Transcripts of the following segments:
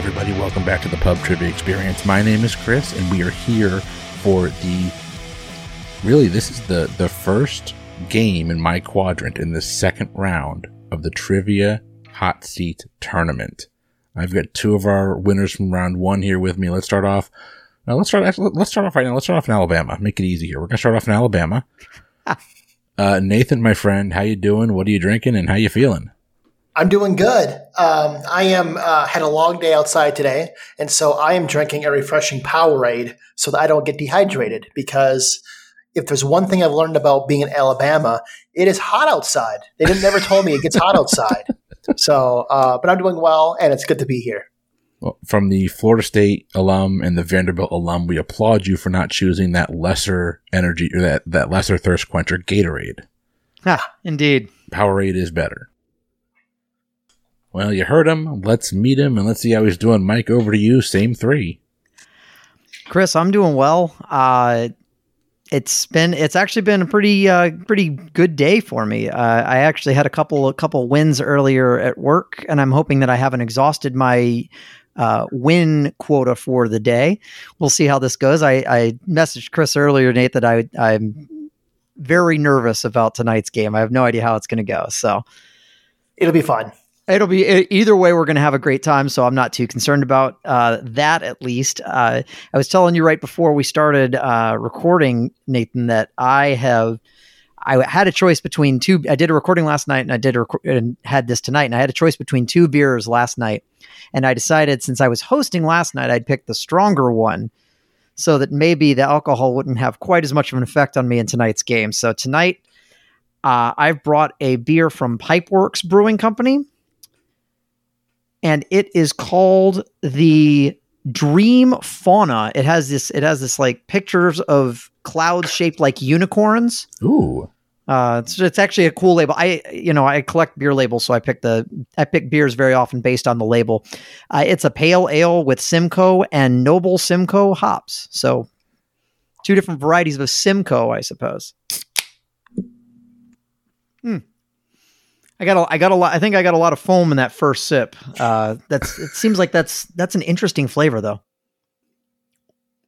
Everybody, welcome back to the Pub Trivia Experience. My name is Chris, and we are here for the. Really, this is the, the first game in my quadrant in the second round of the Trivia Hot Seat Tournament. I've got two of our winners from round one here with me. Let's start off. Now, let's start. Let's start off right now. Let's start off in Alabama. Make it easy here. We're gonna start off in Alabama. uh, Nathan, my friend, how you doing? What are you drinking, and how you feeling? I'm doing good. Um, I am uh, had a long day outside today, and so I am drinking a refreshing Powerade so that I don't get dehydrated. Because if there's one thing I've learned about being in Alabama, it is hot outside. They didn't never told me it gets hot outside. So, uh, but I'm doing well, and it's good to be here. Well, from the Florida State alum and the Vanderbilt alum, we applaud you for not choosing that lesser energy or that, that lesser thirst quencher, Gatorade. Ah, indeed. Powerade is better. Well, you heard him. Let's meet him and let's see how he's doing. Mike, over to you. Same three. Chris, I'm doing well. Uh, it's been it's actually been a pretty uh, pretty good day for me. Uh, I actually had a couple a couple wins earlier at work, and I'm hoping that I haven't exhausted my uh, win quota for the day. We'll see how this goes. I, I messaged Chris earlier, Nate, that I I'm very nervous about tonight's game. I have no idea how it's going to go. So It'll be fun. It'll be either way. We're going to have a great time, so I'm not too concerned about uh, that. At least, uh, I was telling you right before we started uh, recording, Nathan, that I have. I had a choice between two. I did a recording last night, and I did rec- and had this tonight, and I had a choice between two beers last night, and I decided since I was hosting last night, I'd pick the stronger one, so that maybe the alcohol wouldn't have quite as much of an effect on me in tonight's game. So tonight, uh, I've brought a beer from Pipeworks Brewing Company and it is called the Dream Fauna. It has this. It has this like pictures of clouds shaped like unicorns. Ooh. Uh, it's, it's actually a cool label. I you know I collect beer labels, so I pick the I pick beers very often based on the label. Uh, it's a pale ale with Simcoe and Noble Simcoe hops. So two different varieties of Simcoe, I suppose. Hmm. I got a, I got a lot. I think I got a lot of foam in that first sip. Uh, that's. It seems like that's that's an interesting flavor, though.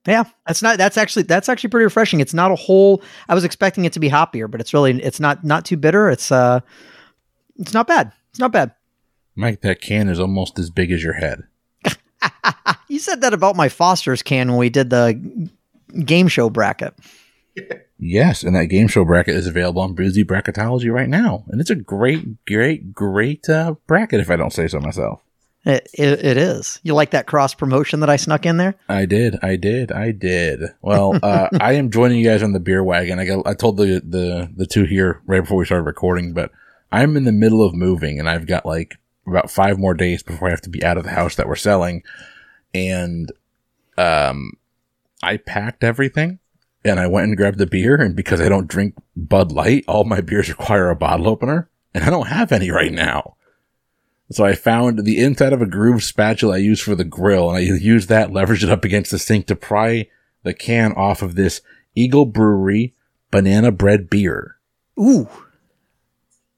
Yeah, that's not. That's actually that's actually pretty refreshing. It's not a whole. I was expecting it to be hoppier, but it's really it's not not too bitter. It's uh, it's not bad. It's not bad. Mike, that can is almost as big as your head. You said that about my Foster's can when we did the game show bracket. Yes, and that game show bracket is available on Boozy Bracketology right now. And it's a great, great, great uh, bracket, if I don't say so myself. It, it, it is. You like that cross promotion that I snuck in there? I did, I did, I did. Well, uh, I am joining you guys on the beer wagon. I got, I told the, the, the two here right before we started recording, but I'm in the middle of moving and I've got like about five more days before I have to be out of the house that we're selling. And, um, I packed everything and I went and grabbed the beer. And because I don't drink Bud Light, all my beers require a bottle opener and I don't have any right now. So I found the inside of a groove spatula I use for the grill and I used that, leveraged it up against the sink to pry the can off of this Eagle Brewery banana bread beer. Ooh,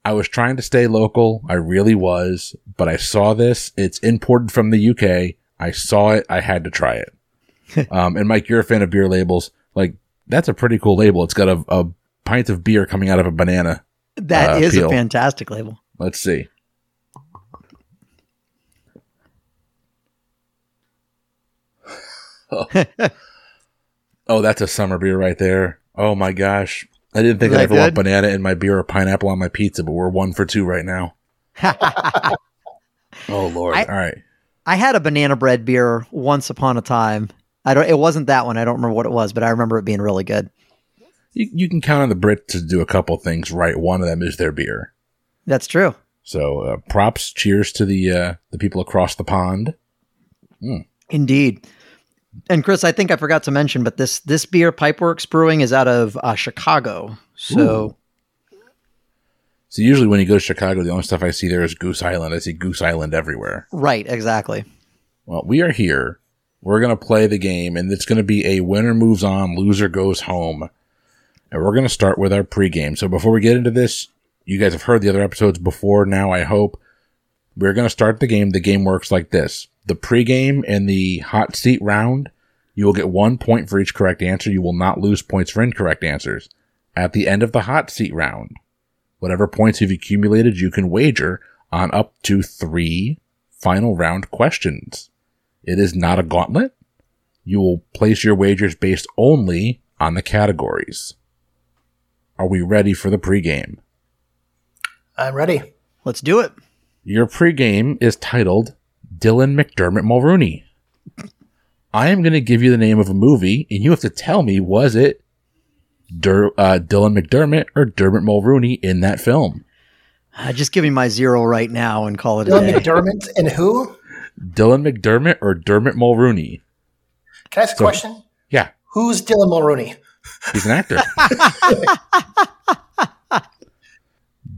I was trying to stay local. I really was, but I saw this. It's imported from the UK. I saw it. I had to try it. um, and Mike, you're a fan of beer labels. Like, that's a pretty cool label. It's got a, a pint of beer coming out of a banana. that Uh, is peel. a fantastic label. Let's see. oh. Oh, that's a summer beer right there. Oh my gosh. I didn't think I'd ever want banana in my beer or pineapple on my pizza, but we're one for two right now. Oh Lord. I- All right. I had a banana bread beer once upon a time. I don't. It wasn't that one. I don't remember what it was, but I remember it being really good. You, you can count on the Brits to do a couple things right. One of them is their beer. That's true. So uh, props, cheers to the uh, the people across the pond. Indeed. And Chris, I think I forgot to mention, but this this beer, Pipeworks Brewing, is out of uh, Chicago. So So usually when you go to Chicago, the only stuff I see there is Goose Island. I see Goose Island everywhere. right, exactly. Well, we are here. We're going to play the game, and it's going to be a winner moves on, loser goes home. And we're going to start with our pregame. So before we get into this, you guys have heard the other episodes before now, I hope. We're going to start the game. The game works like this. The pregame and the hot seat round, you will get one point for each correct answer. You will not lose points for incorrect answers. At the end of the hot seat round, whatever points you've accumulated, you can wager on up to three final round questions. It is not a gauntlet. You will place your wagers based only on the categories. Are we ready for the pregame? I'm ready. Let's do it. Your pregame is titled Dylan McDermott Mulroney. I am going to give you the name of a movie, and you have to tell me was it Dur- uh, Dylan McDermott or Dermot Mulroney in that film? Uh, just give me my zero right now and call it a Dylan day. McDermott and who? Dylan McDermott or Dermot Mulroney? Can I ask a question? Yeah, Who's Dylan Mulroney? he's an actor.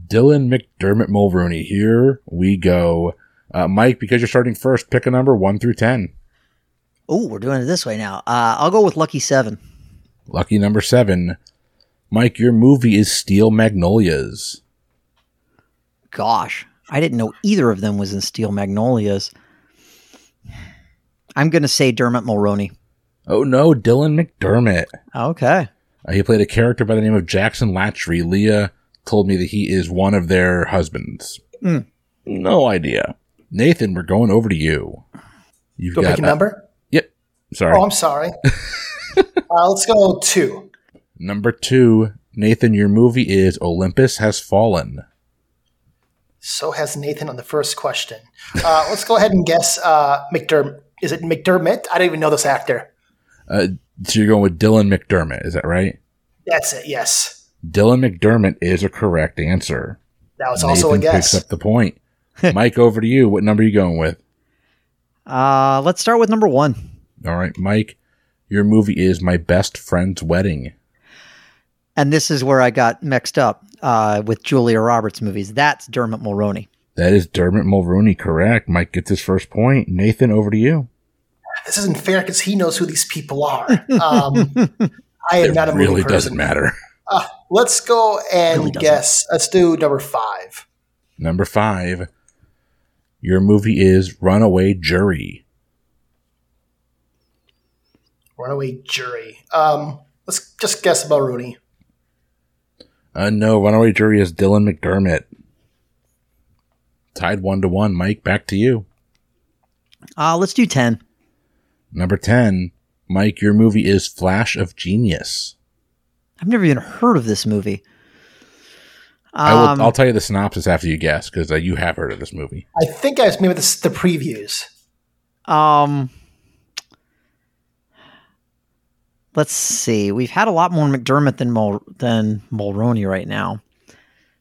Dylan McDermott Mulroney. Here we go. Uh, Mike, because you're starting first, pick a number one through 10. Oh, we're doing it this way now. Uh, I'll go with Lucky Seven. Lucky number seven. Mike, your movie is Steel Magnolias. Gosh, I didn't know either of them was in Steel Magnolias. I'm going to say Dermot Mulroney. Oh no, Dylan McDermott. Okay. Uh, he played a character by the name of Jackson Latcherie. Leah told me that he is one of their husbands. Hmm. No idea. Nathan, we're going over to you. You've Go got pick a uh, number. Yep. Sorry. Oh, I'm sorry. uh, let's go two. Number two, Nathan, your movie is Olympus Has Fallen. So has Nathan on the first question. Uh, let's go ahead and guess uh, McDermott. Is it McDermott? I don't even know this actor. Uh, so you're going with Dylan McDermott, is that right? That's it. Yes, Dylan McDermott is a correct answer. that was also a guess. picks up the point. Mike, over to you. What number are you going with? Uh, let's start with number one. All right, Mike, your movie is My Best Friend's Wedding. And this is where I got mixed up uh, with Julia Roberts movies. That's Dermot Mulroney. That is Dermot Mulroney, correct. Mike gets his first point. Nathan, over to you. This isn't fair because he knows who these people are. Um, I am It not a really doesn't matter. Uh, let's go and Really guess. Let's do number five. Number five, your movie is Runaway Jury. Runaway Jury. Um, let's just guess Mulroney. Uh, no, Runaway Jury is Dylan McDermott. Tied one to one. Mike, back to you. Uh, let's do 10. Number 10, Mike, your movie is Flash of Genius. I've never even heard of this movie. I will, Um, I'll tell you the synopsis after you guess because uh, you have heard of this movie. I think I was maybe the, the previews. Um, let's see. We've had a lot more McDermott than Mul- than Mulroney right now,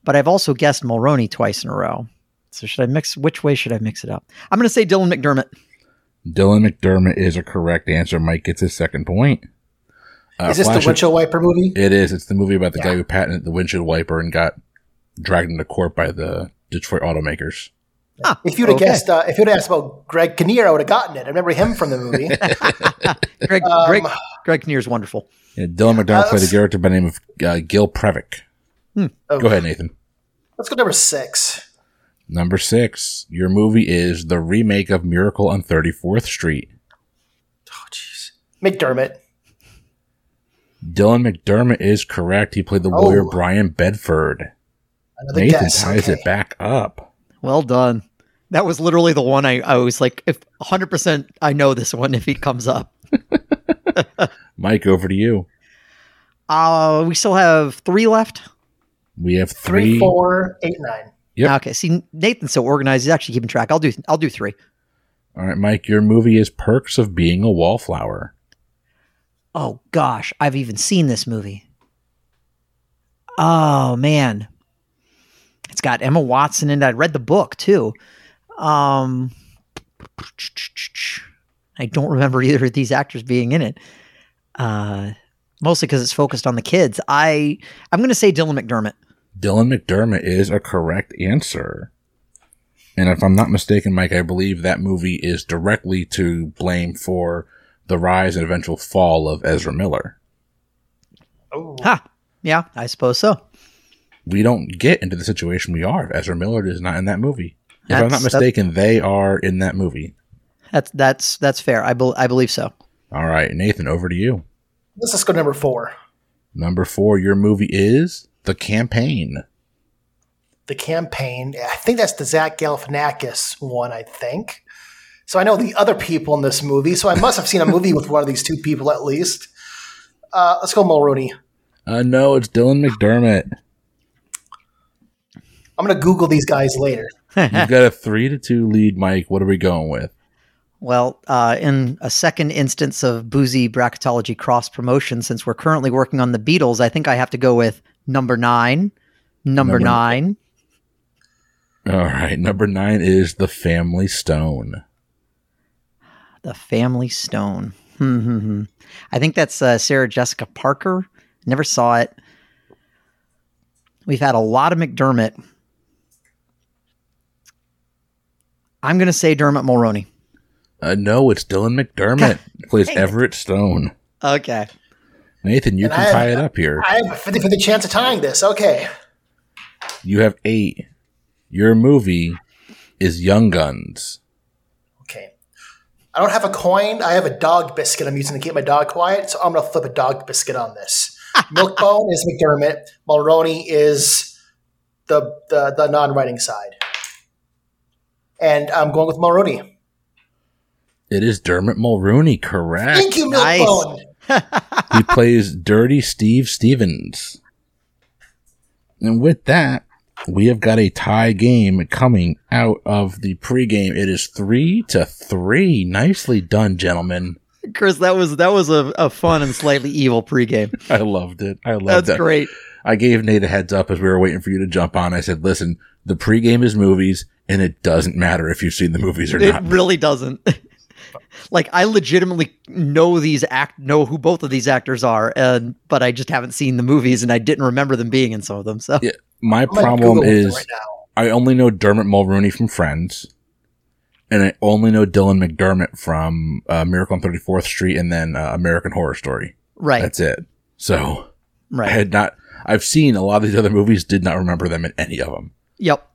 but I've also guessed Mulroney twice in a row. So should I mix? Which way should I mix it up? I'm going to say Dylan McDermott. Dylan McDermott is a correct answer. Mike gets his second point. Uh, Is this Flash the windshield wiper movie? It is. It's the movie about the guy who patented the windshield wiper and got dragged into court by the Detroit automakers. Ah, If you'd have okay. guessed, uh, if you'd asked about Greg Kinnear, I would have gotten it. I remember him from the movie. Greg, Um, Greg, Greg Kinnear's wonderful. Yeah, Dylan McDermott Uh, played a character by the name of uh, Gil Previck. Oh, Go ahead, Nathan. Let's go number six. Number six, your movie is the remake of Miracle on 34th Street. Oh, jeez. McDermott. Dylan McDermott is correct. He played the Oh. lawyer Brian Bedford. Another Nathan guess. ties okay. it back up. Well done. That was literally the one I, I was like, if 100% I know this one if he comes up. Mike, over to you. Uh, we still have three left. We have Three, three. four, eight, nine. Yep. Okay. See, Nathan's so organized. He's actually keeping track. I'll do. I'll do three. All right, Mike, your movie is Perks of Being a Wallflower. Oh gosh, I've even seen this movie. Oh man, it's got Emma Watson in it. I read the book too. Um, I don't remember either of these actors being in it. Uh, mostly because it's focused on the kids. I I'm going to say Dylan McDermott. Dylan McDermott is a correct answer. And if I'm not mistaken, Mike, I believe that movie is directly to blame for the rise and eventual fall of Ezra Miller. Oh, Ha. Yeah, I suppose so. We don't get into the situation we are if Ezra Miller is not in that movie. If I'm not That's- mistaken, they are in that movie. That's that's that's fair. I bel I believe so. All right, Nathan, over to you. Let's just go number four. Number four, your movie is The Campaign. The campaign. I think that's the Zach Galifianakis one. I think. So I know the other people in this movie. So I must have seen a movie with one of these two people at least. Uh, let's go Mulroney. Uh, no, it's Dylan McDermott. I'm gonna Google these guys later. You've got a three to two lead, Mike. What are we going with? Well, uh, in a second instance of boozy bracketology cross promotion, since we're currently working on the Beatles, I think I have to go with number nine. Number, Number- nine. All right, number nine is The Family Stone. The Family Stone. Hmm, hmm, hmm. I think that's uh, Sarah Jessica Parker. Never saw it. We've had a lot of McDermott. I'm going to say Dermot Mulroney. Uh, no, it's Dylan McDermott. plays Everett Stone. Okay. Nathan, you And can I have- tie it up here. I have a 50 50 chance of tying this. Okay. You have eight. Your movie is Young Guns. Okay. I don't have a coin. I have a dog biscuit I'm using to keep my dog quiet. So I'm going to flip a dog biscuit on this. Milkbone is McDermott. Mulroney is the, the, the non writing side. And I'm going with Mulroney. It is Dermot Mulroney, correct? Thank you, Nice. He plays Dirty Steve Stevens. And with that, we have got a tie game coming out of the pregame. It is three to three. Nicely done, gentlemen. Chris, that was that was a, a fun and slightly evil pregame. I loved it. I loved it. That's great. I gave Nate a heads up as we were waiting for you to jump on. I said, listen, the pregame is movies, and it doesn't matter if you've seen the movies or It not. It really doesn't. like I legitimately know these act know who both of these actors are, and but I just haven't seen the movies and I didn't remember them being in some of them. So Yeah. My I'm problem is right. I only know Dermot Mulroney from Friends, and I only know Dylan McDermott from uh, Miracle on 34th Street and then uh, American Horror Story. right, That's it. So I had not, I've seen a lot of these other movies, did not remember them in any of them. yep.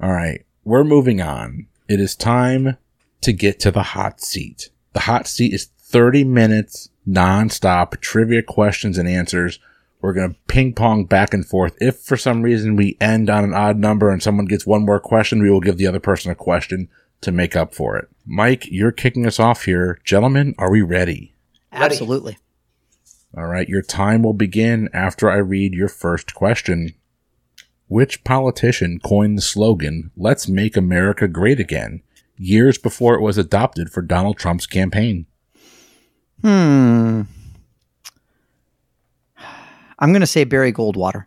All right, we're moving on. It is time to get to the hot seat. The hot seat is 30 minutes nonstop trivia questions and answers. We're going to ping pong back and forth. If for some reason we end on an odd number and someone gets one more question, we will give the other person a question to make up for it. Mike, you're kicking us off here. Gentlemen, are we ready? Ready. Absolutely. All right, your time will begin after I read your first question. Which politician coined the slogan, Let's Make America Great Again, years before it was adopted for Donald Trump's campaign? Hmm. I'm going to say Barry Goldwater.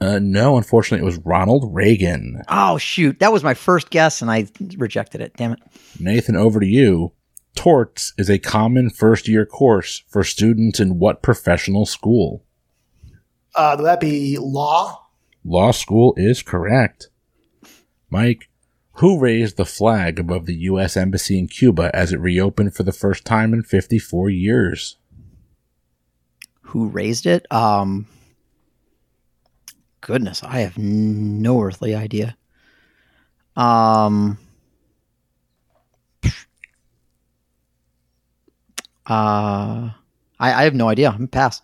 Uh, no, unfortunately, it was Ronald Reagan. Oh shoot, that was my first guess, and I rejected it. Damn it. Nathan, over to you. Torts is a common first year course for students in what professional school? Uh, would that be law? Law school is correct. Mike, who raised the flag above the U.S. Embassy in Cuba as it reopened for the first time in 54 years? Who raised it? Um. Goodness, I have no earthly idea. Um. Uh, I, I have no idea. I'm pass.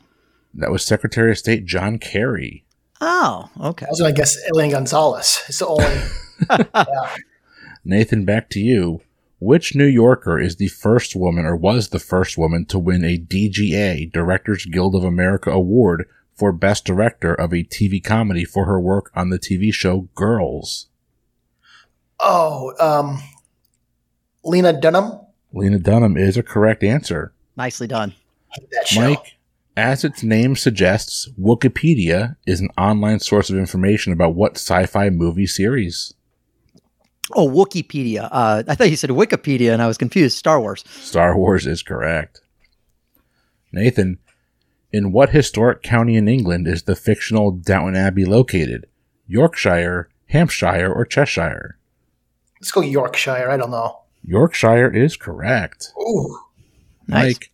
That was Secretary of State John Kerry. Oh, okay. I was going to guess Elian Gonzalez. It's the only. yeah. Nathan, back to you. Which New Yorker is the first woman or was the first woman to win a DGA, Directors Guild of America Award for Best Director of a TV comedy for her work on the TV show Girls? Oh, um, Lena Dunham. Lena Dunham is a correct answer. Nicely done. Mike, as its name suggests, Wookieepedia is an online source of information about what sci-fi movie series? Oh, Wookieepedia. Uh, I thought you said Wikipedia, and I was confused. Star Wars. Star Wars is correct. Nathan, in what historic county in England is the fictional Downton Abbey located? Yorkshire, Hampshire, or Cheshire? Let's go Yorkshire. I don't know. Yorkshire is correct. Ooh. Nice. Mike,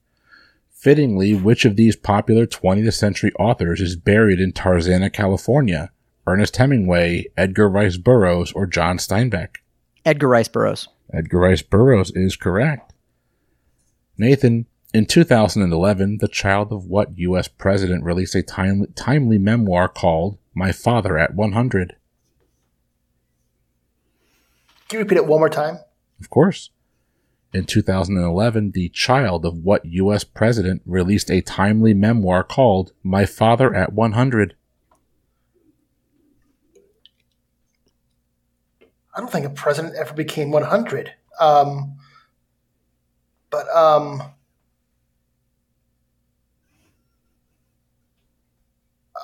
fittingly, which of these popular 20th century authors is buried in Tarzana, California? Ernest Hemingway, Edgar Rice Burroughs, or John Steinbeck? Edgar Rice Burroughs. Edgar Rice Burroughs is correct. Nathan, in 2011, the child of what U.S. president released a timely, timely memoir called My Father at 100? Can you repeat it one more time? Of course. In 2011, the child of what U.S. president released a timely memoir called My Father at 100? I don't think a president ever became 100. Um, but um,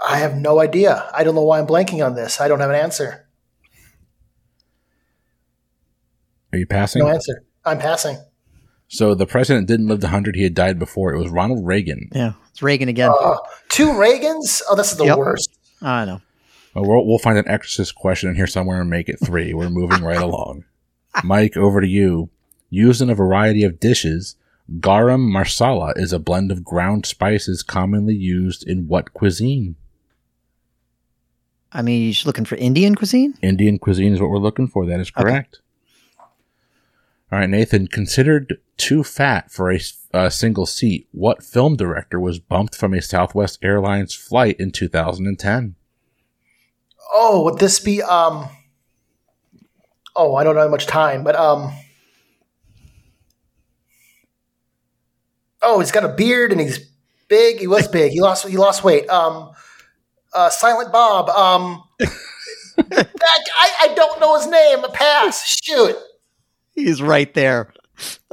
I have no idea. I don't know why I'm blanking on this. I don't have an answer. Are you passing? No answer. I'm passing. So the president didn't live to 100. He had died before. It was Ronald Reagan. Yeah, it's Reagan again. Uh, two Reagans? Oh, this is the Yep. worst. I know. Well, we'll, find an exorcist question in here somewhere and make it three. We're moving right along. Mike, over to you. Used in a variety of dishes, garam masala is a blend of ground spices commonly used in what cuisine? I mean, you're looking for Indian cuisine? Indian cuisine is what we're looking for. That is correct. All right, Nathan. Considered too fat for a single seat, what film director was bumped from a Southwest Airlines flight in 2010? Oh, would this be um? Oh, I don't know how much time, but um. Oh, he's got a beard and he's big. He was big. He lost. He lost weight. Um, uh, Silent Bob. Um, that, I I don't know his name. Pass. Shoot. He's right there.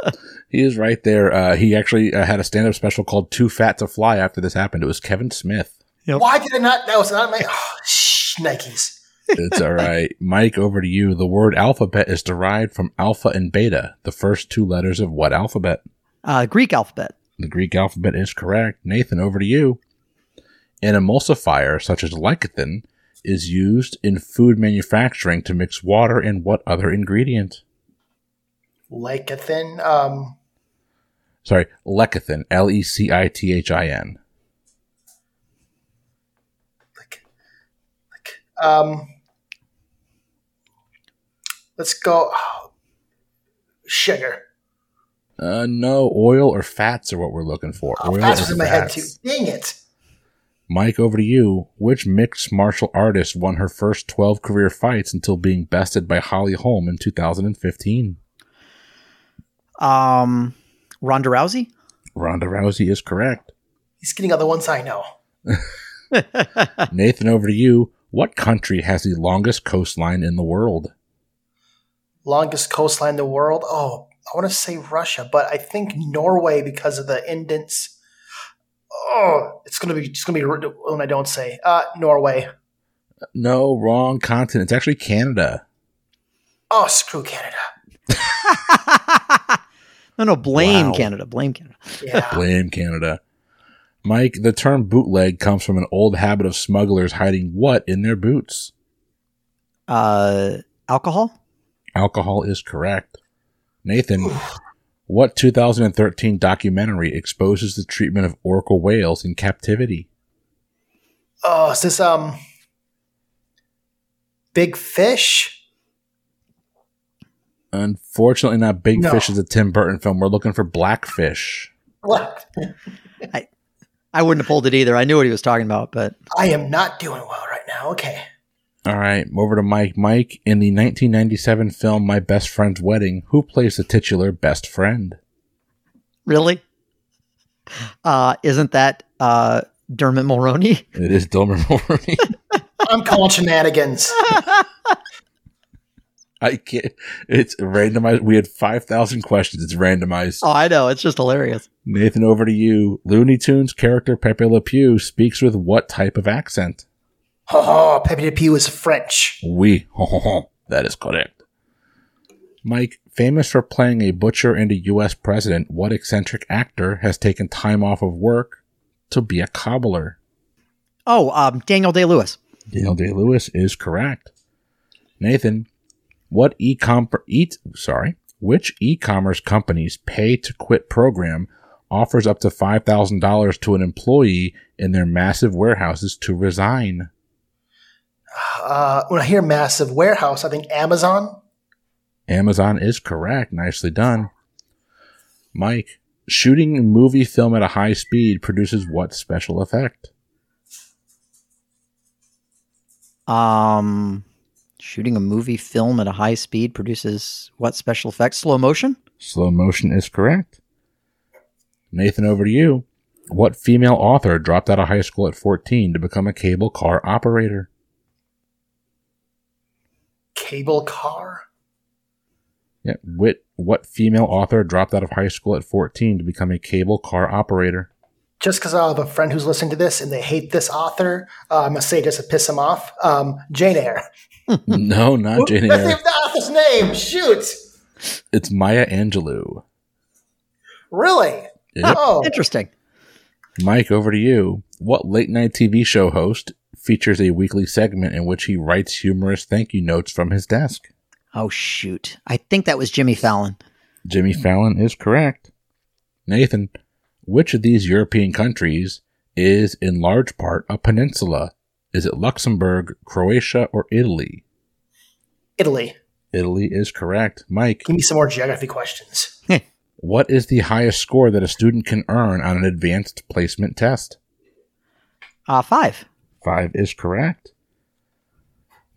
He is right there. Uh, he actually uh, had a stand-up special called "Too Fat to Fly." After this happened, it was Kevin Smith. Yep. Why did I not? That was not my. Oh, shh, Nikes. It's all right, Mike. Over to you. The word alphabet is derived from alpha and beta, the first two letters of what alphabet? Uh, Greek alphabet. The Greek alphabet is correct. Nathan, over to you. An emulsifier such as lecithin is used in food manufacturing to mix water and what other ingredient? Lecithin. Um, Sorry, lecithin. L e c i t h i n. like, like, um. Let's go. sugar. Uh, no, oil or fats are what we're looking for. Oh, oil fast or was in my head too. Dang it. Mike, over to you. Which mixed martial artist won her first 12 career fights until being bested by Holly Holm in 2015? Um, Ronda Rousey. Ronda Rousey is correct. He's getting other ones I know. Nathan, over to you. What country has the longest coastline in the world? Longest coastline in the world. Oh, I want to say Russia, but I think Norway because of the indents. Oh, it's gonna be it's gonna be when I don't say uh, Norway. No, wrong continent. It's actually Canada. Oh, screw Canada. no, no, blame Wow. Canada. Blame Canada. Yeah. Blame Canada. Mike, the term bootleg comes from an old habit of smugglers hiding what in their boots? Uh, alcohol. Alcohol is correct. Nathan, what 2013 documentary exposes the treatment of orca whales in captivity? oh, is this um Big Fish? Unfortunately, not Big No. Fish is a Tim Burton film. We're looking for Blackfish. What? I wouldn't have pulled it either. I knew what he was talking about, but I am not doing well right now. Okay. All right, over to Mike. Mike, in the 1997 film My Best Friend's Wedding, who plays the titular best friend? really, uh, isn't that uh Dermot Mulroney? It is Dermot Mulroney. I'm calling shenanigans. I can't. It's randomized. We had 5,000 questions. It's randomized. Oh, I know. It's just hilarious. Nathan, over to you. Looney Tunes character Pepe Le Pew speaks with what type of accent? Ha ha. Pepe Le Pew is French. Oui. that is correct. Mike, famous for playing a butcher and a U.S. president, what eccentric actor has taken time off of work to be a cobbler? Oh, um, Daniel Day Lewis. Daniel Day Lewis is correct. Nathan, what e-com e sorry, which e-commerce company's pay to quit program offers up to $5,000 to an employee in their massive warehouses to resign? Uh, when I hear massive warehouse, I think Amazon. Amazon is correct. Nicely done. Mike, shooting a movie film at a high speed produces what special effect? Um, shooting a movie film at a high speed produces what special effects? Slow motion? Slow motion is correct. Nathan, over to you. What female author dropped out of high school at 14 to become a cable car operator? Cable car. Yeah, what, what female author dropped out of high school at 14 to become a cable car operator? Just because I have a friend who's listening to this and they hate this author, uh, I'm gonna say just to piss them off. Um, Jane Eyre. no, not Jane That's Eyre. the author's name. Shoot. It's Maya Angelou. Really? Yep. Oh, Interesting. Mike, over to you. What late night TV show host features a weekly segment in which he writes humorous thank you notes from his desk? Oh, shoot. I think that was Jimmy Fallon. Jimmy Fallon is correct. Nathan, which of these European countries is in large part a peninsula? Is it Luxembourg, Croatia, or Italy? Italy. Italy is correct. Mike, Give me some more geography questions. what is the highest score that a student can earn on an advanced placement test? Uh, five. Five is correct.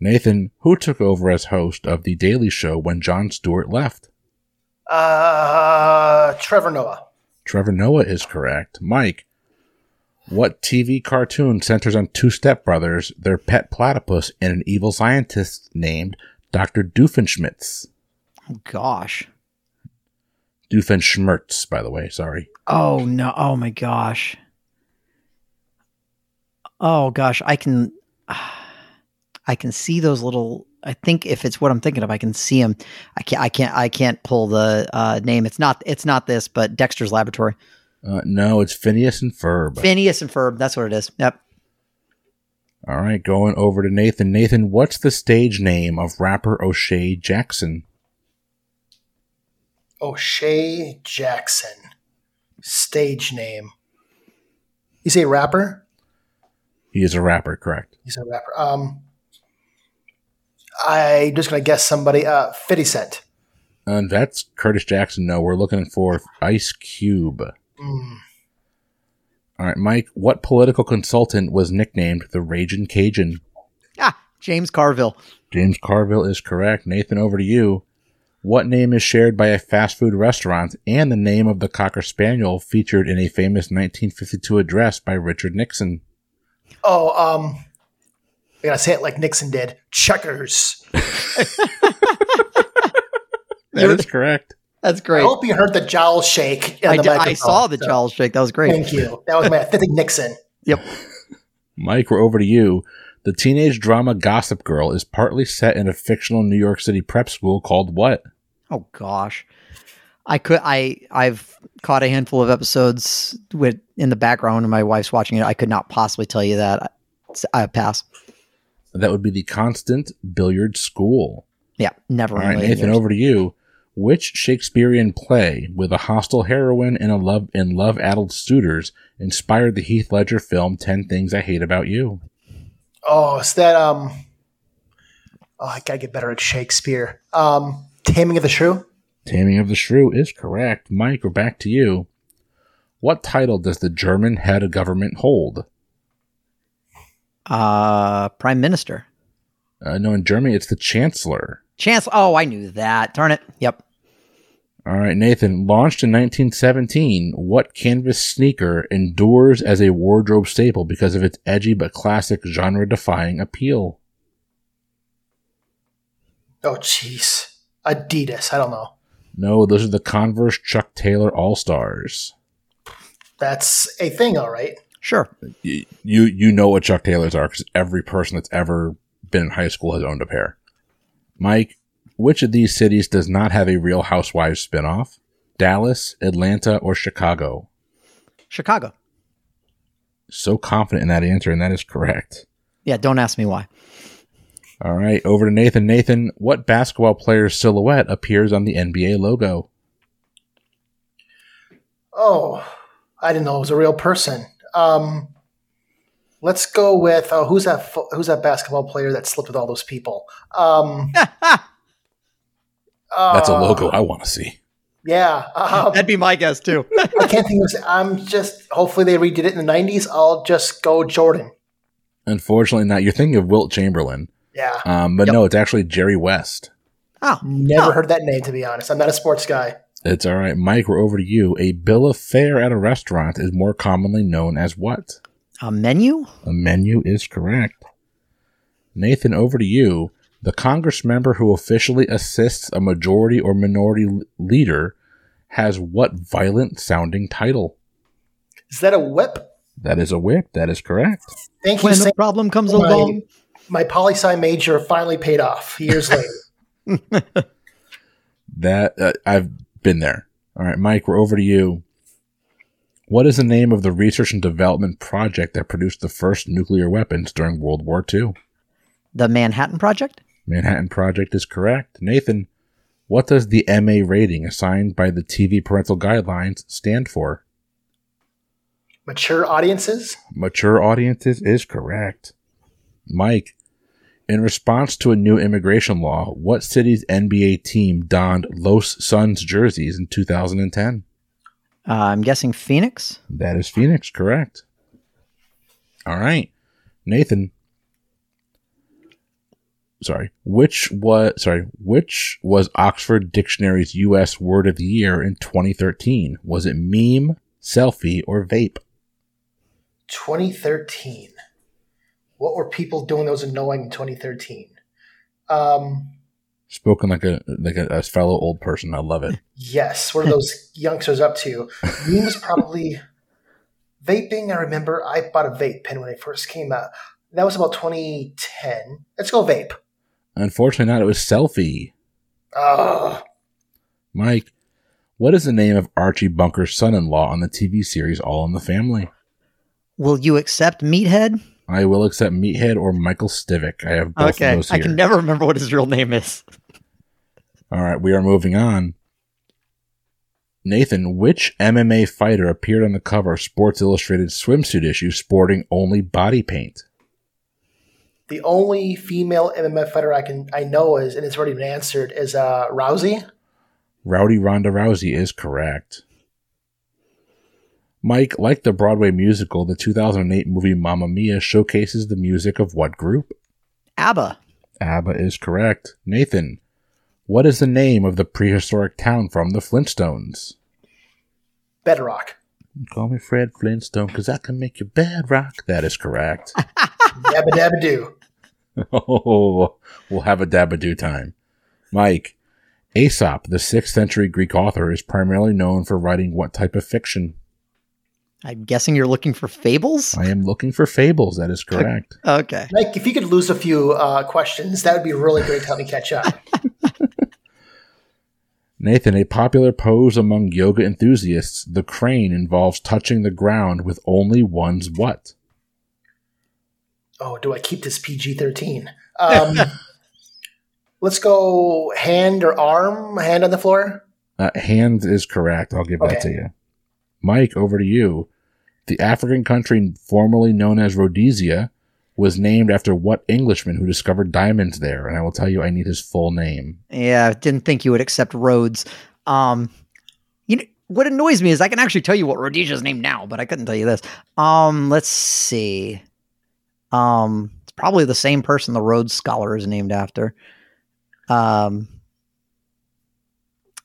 Nathan, who took over as host of The Daily Show when Jon Stewart left? Uh, Trevor Noah. Trevor Noah is correct. Mike, what TV cartoon centers on two stepbrothers, their pet platypus, and an evil scientist named Dr. Doofenshmirtz? Oh, gosh. Doofenshmirtz, by the way, sorry. Oh, no. Oh, my gosh. Oh, gosh. I can. I can see those little. I think if it's what I'm thinking of, I can see them. I can't. I can't. I can't pull the uh, name. It's not. It's not this, but Dexter's Laboratory. Uh, no, it's Phineas and Ferb. Phineas and Ferb. That's what it is. Yep. All right, going over to Nathan. Nathan, what's the stage name of rapper O'Shea Jackson? O'Shea Jackson. Stage name. He's a rapper. He is a rapper, correct? He's a rapper. Um, I'm just gonna guess somebody. Uh, Fifty Cent. And that's Curtis Jackson. No, we're looking for Ice Cube. Mm. All right, Mike, what political consultant was nicknamed the Raging Cajun? Ah, James Carville. James Carville is correct. Nathan, over to you. What name is shared by a fast food restaurant and the name of the Cocker Spaniel featured in a famous 1952 address by Richard Nixon? Oh, um, I gotta say it like Nixon did. Checkers. That is correct. That's great. I hope you heard the jowl shake. in I, the d- I microphone. saw the So, Charles shake. That was great. Thank you. That was my authentic Nixon. Yep. Mike, we're over to you. The teenage drama Gossip Girl is partly set in a fictional New York City prep school called what? Oh gosh, I could. I I've caught a handful of episodes with in the background, and my wife's watching it. I could not possibly tell you that. I, I pass. That would be the Constance Billard School. Yeah, never. All in a right, million Nathan, years. over to you. Which Shakespearean play with a hostile heroine and a love and love-addled suitors inspired the Heath Ledger film Ten Things I Hate About You? Oh, is that um? Oh, I gotta get better at Shakespeare. Um, Taming of the Shrew. Taming of the Shrew is correct. Mike, we're back to you. What title does the German head of government hold? uh, Prime Minister, Uh, no, in Germany, it's the Chancellor. Chancellor. Oh, I knew that. Darn it. Yep. All right, Nathan. Launched in 1917, what canvas sneaker endures as a wardrobe staple because of its edgy but classic genre-defying appeal? Oh, jeez. Adidas. I don't know. No, those are the Converse Chuck Taylor All Stars. That's a thing, all right. Sure. You you know what Chuck Taylors are because every person that's ever been in high school has owned a pair. Mike, which of these cities does not have a Real Housewives spinoff? Dallas, Atlanta, or Chicago? Chicago. So confident in that answer, and that is correct. Yeah. Don't ask me why. All right, over to Nathan. Nathan, what basketball player's silhouette appears on the NBA logo? Oh, I didn't know it was a real person. Um, Let's go with uh, who's that? Who's that basketball player that slept with all those people? Um, That's a uh, logo I want to see. Yeah, um, That'd be my guess too. I can't think of. I'm just. Hopefully, they redid it in the '90s. I'll just go Jordan. Unfortunately, not. You're thinking of Wilt Chamberlain, Yeah, um, but Yep. no, it's actually Jerry West. oh, never Oh. heard that name to be honest. I'm not a sports guy. It's all right, Mike. We're over to you. A bill of fare at a restaurant is more commonly known as what? a menu? A menu is correct. Nathan, over to you. The Congress member who officially assists a majority or minority leader has what violent sounding title? Is that a whip? That is a whip. That is correct. Thank you. When the problem comes my- along. My poli sci major finally paid off years later. That uh, I've been there. All right, Mike, we're over to you. What is the name of the research and development project that produced the first nuclear weapons during World War II? The Manhattan Project? Manhattan Project is correct. Nathan, what does the MA rating assigned by the TV parental guidelines stand for? Mature audiences. Mature audiences is correct. Mike, in response to a new immigration law, what city's NBA team donned Los Suns jerseys in 2010? Uh, I'm guessing Phoenix. That is Phoenix, correct. All right. Nathan. Sorry. Which was sorry, which was Oxford Dictionary's US word of the year in 2013? Was it meme, selfie, or vape? 2013. What were people doing that was annoying in 2013? Um, Spoken like a like a, a fellow old person. I love it. yes. What are those youngsters up to? Me was probably vaping. I remember I bought a vape pen when it first came out. That was about 2010. Let's go vape. Unfortunately not, it was selfie. Ugh. Mike, what is the name of Archie Bunker's son in law on the TV series All in the Family? Will you accept Meathead? I will accept Meathead or Michael Stivic. I have both of okay. those I can never remember what his real name is. All right, we are moving on. Nathan, which MMA fighter appeared on the cover of Sports Illustrated swimsuit issue sporting only body paint? The only female MMA fighter I can I know is, and it's already been answered, is uh, Rousey. Rowdy Ronda Rousey is correct. Mike, like the Broadway musical, the 2008 movie Mamma Mia showcases the music of what group? ABBA. ABBA is correct. Nathan, what is the name of the prehistoric town from the Flintstones? Bedrock. Call me Fred Flintstone because I can make you bedrock. That is correct. Dabba dabba doo. oh, we'll have a dabadoo time. Mike, Aesop, the 6th century Greek author, is primarily known for writing what type of fiction? I'm guessing you're looking for fables? I am looking for fables. That is correct. Okay. Mike, if you could lose a few uh, questions, that would be really great to help me catch up. Nathan, a popular pose among yoga enthusiasts, the crane involves touching the ground with only one's what? Oh, do I keep this PG 13? Um, let's go hand or arm, hand on the floor. Uh, hand is correct. I'll give that to you. Mike, over to you. The African country formerly known as Rhodesia was named after what Englishman who discovered diamonds there? And I will tell you, I need his full name. Yeah, I didn't think you would accept Rhodes. Um, you know what annoys me is I can actually tell you what Rhodesia's named now, but I couldn't tell you this. Um, let's see. Um, it's probably the same person the Rhodes Scholar is named after. Um,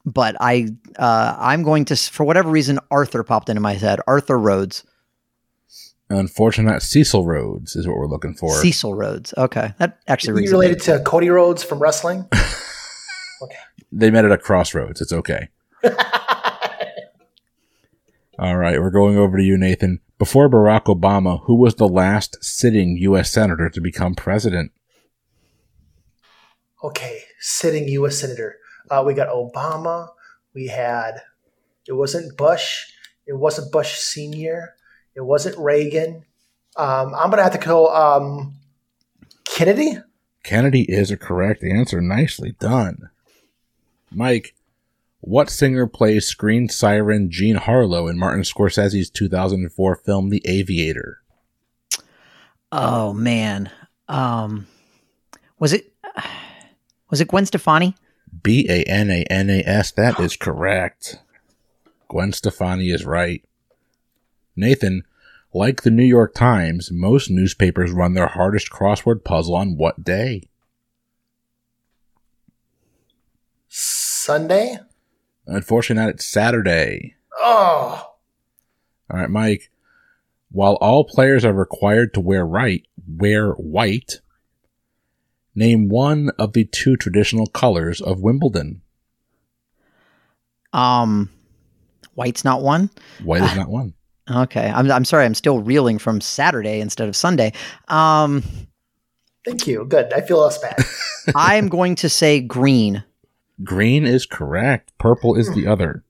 but I, uh, I'm going to, for whatever reason, Arthur popped into my head. Arthur Rhodes, Unfortunately, not Cecil Rhodes is what we're looking for. Cecil Rhodes. Okay, that actually Are rings you a bell. related to Cody Rhodes from wrestling? Okay. They met at a crossroads. It's okay. All right, we're going over to you, Nathan. Before Barack Obama, who was the last sitting U.S. senator to become president? okay, sitting U.S. senator. Uh, we got Obama. We had. It wasn't Bush. It wasn't Bush Senior. It wasn't Reagan. Um, I'm gonna have to go um, Kennedy. Kennedy is a correct answer. Nicely done. Mike, what singer plays screen siren Jean Harlow in Martin Scorsese's 2004 film The Aviator? Oh man, um, was it was it Gwen Stefani? B A N A N A S. That is correct. Gwen Stefani is right. Nathan, like the New York Times, most newspapers run their hardest crossword puzzle on what day? Sunday? Unfortunately, not. It's Saturday. Oh, All right, Mike. While all players are required to wear right, wear white. Name one of the two traditional colors of Wimbledon. Um, White's not one. White is not one. Okay, I'm I'm sorry. I'm still reeling from Saturday instead of Sunday. Um, thank you. Good. I feel less bad. I'm going to say green. Green is correct. Purple is the other.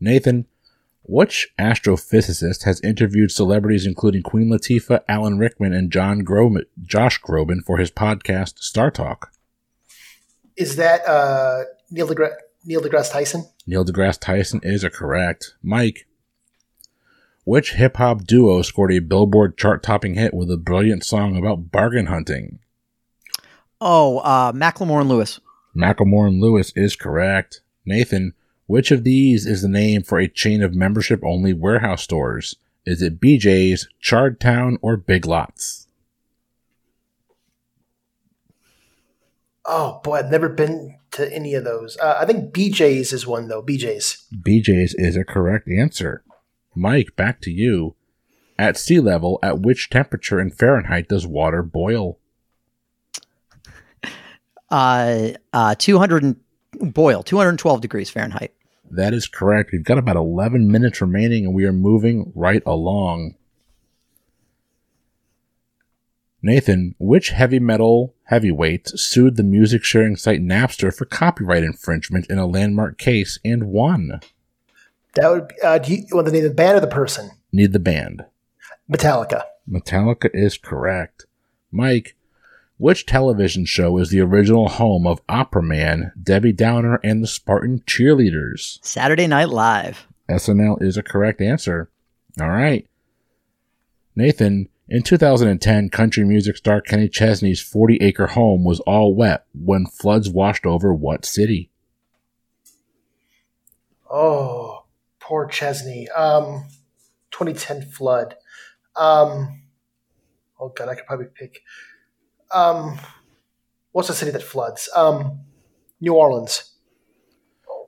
Nathan, which astrophysicist has interviewed celebrities including Queen Latifah, Alan Rickman, and John Groban, Josh Groban for his podcast Star Talk? Is that uh, Neil deGrasse Neil deGrasse Tyson? Neil deGrasse Tyson is a correct. Mike, which hip hop duo scored a Billboard chart topping hit with a brilliant song about bargain hunting? Oh, uh, Macklemore and Lewis. Macklemore and Lewis is correct. Nathan, which of these is the name for a chain of membership only warehouse stores? Is it BJ's, Chard Town, or Big Lots? Oh boy, I've never been to any of those. Uh, I think BJ's is one though. BJ's. BJ's is a correct answer. Mike, back to you. At sea level, at which temperature in Fahrenheit does water boil? Uh, uh, 200 and, boil 212 degrees Fahrenheit. That is correct. We've got about 11 minutes remaining and we are moving right along. Nathan, which heavy metal heavyweight sued the music sharing site Napster for copyright infringement in a landmark case and won? That would. Be, uh, do you want the name of the band or the person? Need the band. Metallica. Metallica is correct. Mike, which television show is the original home of Opera Man, Debbie Downer, and the Spartan Cheerleaders? Saturday Night Live. SNL is a correct answer. All right. Nathan, in 2010, country music star Kenny Chesney's 40 acre home was all wet when floods washed over what city? Oh, poor Chesney. Um, 2010 flood. Um, oh god, I could probably pick. Um, what's the city that floods? Um, New Orleans.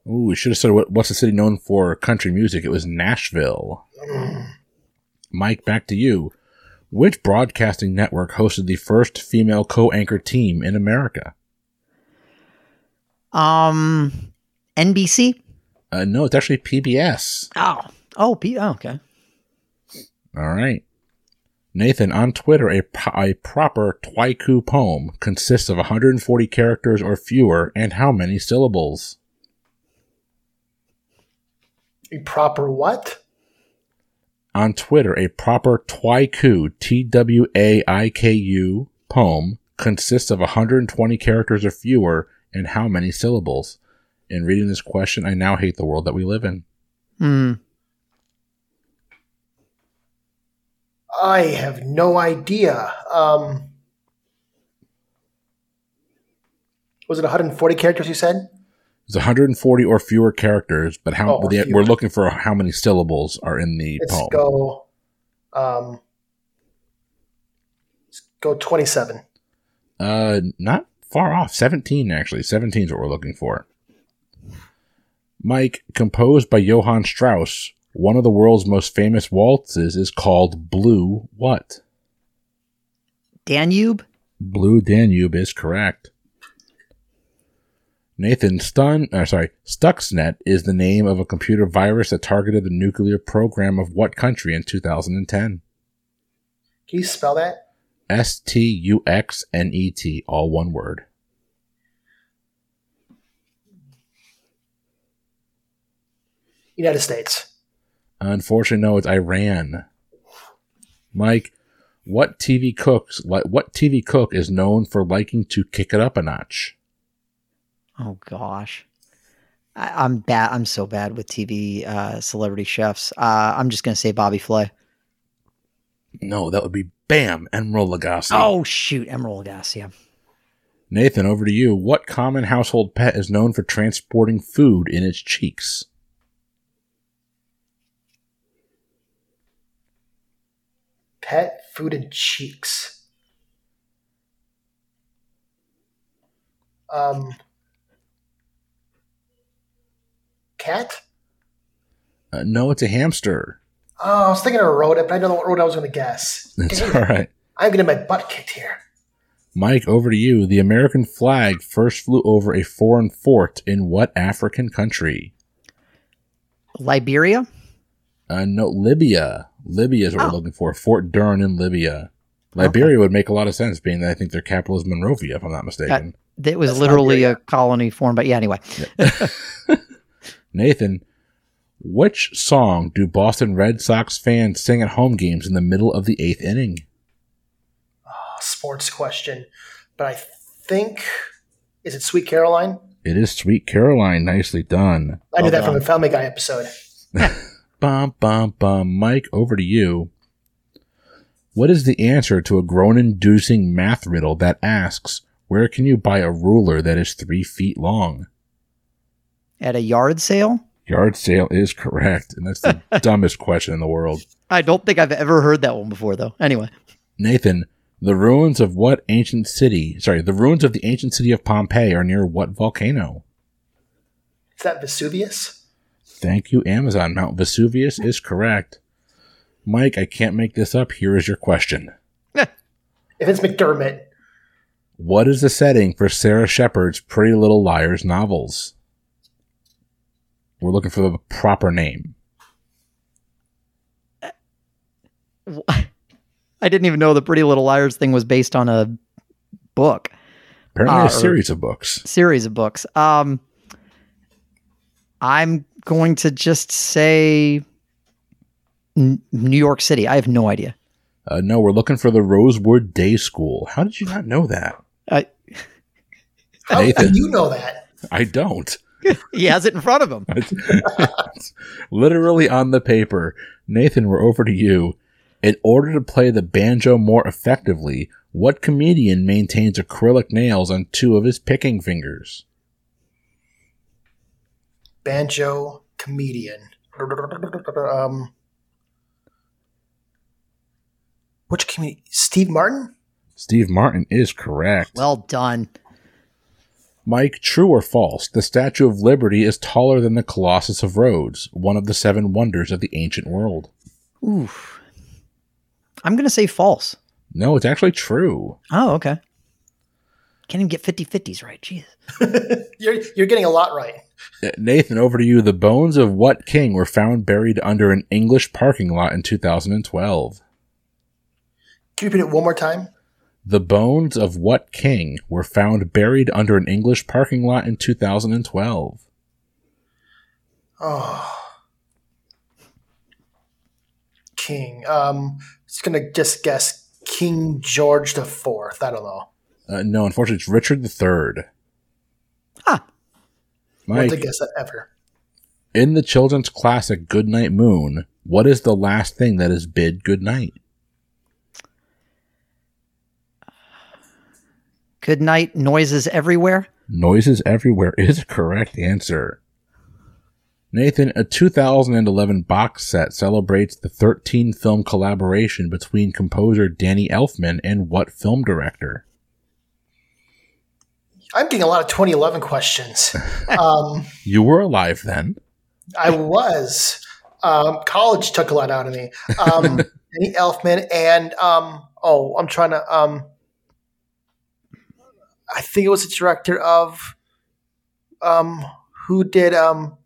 Ooh, we should have said what, what's the city known for country music? It was Nashville. Mike, back to you. Which broadcasting network hosted the first female co-anchor team in America? Um, NBC. Uh, no, it's actually PBS. Oh, oh, P- oh, okay. All right. Nathan, on Twitter, a, pro- a proper Twaiku poem consists of 140 characters or fewer and how many syllables? A proper what? On Twitter, a proper Twaiku, T W A I K U poem consists of 120 characters or fewer and how many syllables? In reading this question, I now hate the world that we live in. Hmm. I have no idea. Um, was it 140 characters? You said. It's 140 or fewer characters, but how Oh, we're looking for how many syllables are in the Let's poem. go. Um, let's go 27. Uh, not far off. 17, actually. 17 is what we're looking for. Mike, composed by Johann Strauss, one of the world's most famous waltzes is called Blue what? Danube. Blue Danube is correct. Nathan Stun, uh, sorry, Stuxnet is the name of a computer virus that targeted the nuclear program of what country in 2010? Can you spell that? S T U X N E T, all one word. United States. Unfortunately, no, it's Iran. Mike, what TV cooks like what TV cook is known for liking to kick it up a notch? Oh gosh, I, I'm bad. I'm so bad with TV uh, celebrity chefs. Uh, I'm just gonna say Bobby Flay. No, that would be Bam, Emeril Lagasse. Oh shoot, Emeril Lagasse. Yeah. Nathan, over to you. What common household pet is known for transporting food in its cheeks? Pet food and cheeks. Um, cat? Uh, no, it's a hamster. Oh, I was thinking of a rodent, but I don't know what rodent I was going to guess. That's Dang all I'm getting my butt kicked here. Mike, over to you. The American flag first flew over a foreign fort in what African country? Liberia. Uh, no, Libya. Libya is what Oh. we're looking for. Fort Dern in Libya. Liberia would make a lot of sense, being that I think their capital is Monrovia, if I'm not mistaken. That was That's literally Liberia. a colony formed. But yeah, anyway. Nathan, which song do Boston Red Sox fans sing at home games in the middle of the eighth inning? A sports question, but I think is it Sweet Caroline? It is Sweet Caroline. Nicely done. I knew Well that from done. a Family Guy episode. Bum, bum, bum. Mike, over to you. What is the answer to a groan inducing math riddle that asks, where can you buy a ruler that is three feet long? At a yard sale. Yard sale is correct. And that's the dumbest question in the world. I don't think I've ever heard that one before, though. Anyway, Nathan, the ruins of what ancient city, sorry, the ruins of the ancient city of Pompeii are near what volcano? Is that Vesuvius? Thank you, Amazon. Mount Vesuvius is correct. Mike, I can't make this up. Here is your question. If it's McDermott, What is the setting for Sara Shepard's Pretty Little Liars novels? We're looking for the proper name. I didn't even know the Pretty Little Liars thing was based on a book Apparently, Uh, a series of books. series of books. Um, I'm going to just say N- New York City. I have no idea. Uh, no, we're looking for the Rosewood Day School. How did you not know that? I, how Nathan. do you know that? I don't. he has it in front of him. It's literally on the paper. Nathan, we're over to you. In order to play the banjo more effectively, what comedian maintains acrylic nails on two of his picking fingers? Banjo comedian. Um, which comedian? Steve Martin? Steve Martin is correct. Well done. Mike, true or false? The Statue of Liberty is taller than the Colossus of Rhodes, one of the seven wonders of the ancient world. Oof. I'm going to say false. No, it's actually true. Oh, okay. Can't even get 50 50s right. Jeez. You're you're getting a lot right. Nathan, over to you. The bones of what king were found buried under an English parking lot in 2012? Can you repeat it one more time? The bones of what king were found buried under an English parking lot in 2012? Oh, King. Um, it's gonna just guess King George the Fourth. I don't know. Uh, no, unfortunately, it's Richard III. Ah. Wouldn't Mike, have guessed that ever. in the children's classic Goodnight Moon, what is the last thing that is bid goodnight? Good night. Noises everywhere. Noises everywhere is a correct answer. Nathan, a 2011 box set celebrates the 13 film collaboration between composer Danny Elfman and what film director? I'm getting a lot of 2011 questions. um, You were alive then. I was. Um, college took a lot out of me. Um, Danny Elfman and um, oh, I'm trying to. Um, I think it was the director of um, who did um,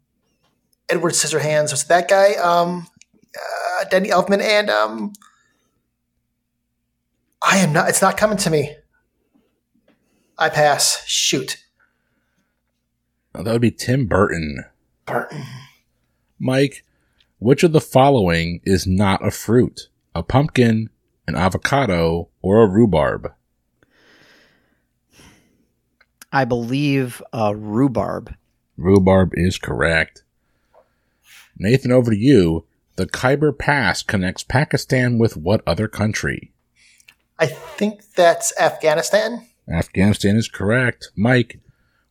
Edward Scissorhands. Was that guy? Um, uh, Danny Elfman and um, I am not. It's not coming to me. I pass. Shoot, Oh, that would be Tim Burton. Burton. Mike, which of the following is not a fruit? A pumpkin, an avocado, or a rhubarb? I believe uh, rhubarb. Rhubarb is correct. Nathan, over to you. The Khyber Pass connects Pakistan with what other country? I think that's Afghanistan. Afghanistan is correct. Mike,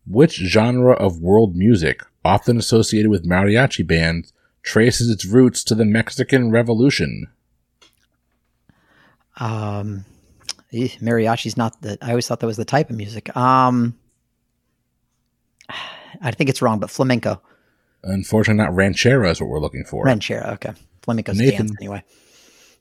which genre of world music, often associated with mariachi bands, traces its roots to the Mexican Revolution? Um, eh, mariachi's not the. I always thought that was the type of music. Um, I think it's wrong, but flamenco. Unfortunately, not ranchera is what we're looking for. Ranchera, okay. Flamenco's Nathan. dance anyway.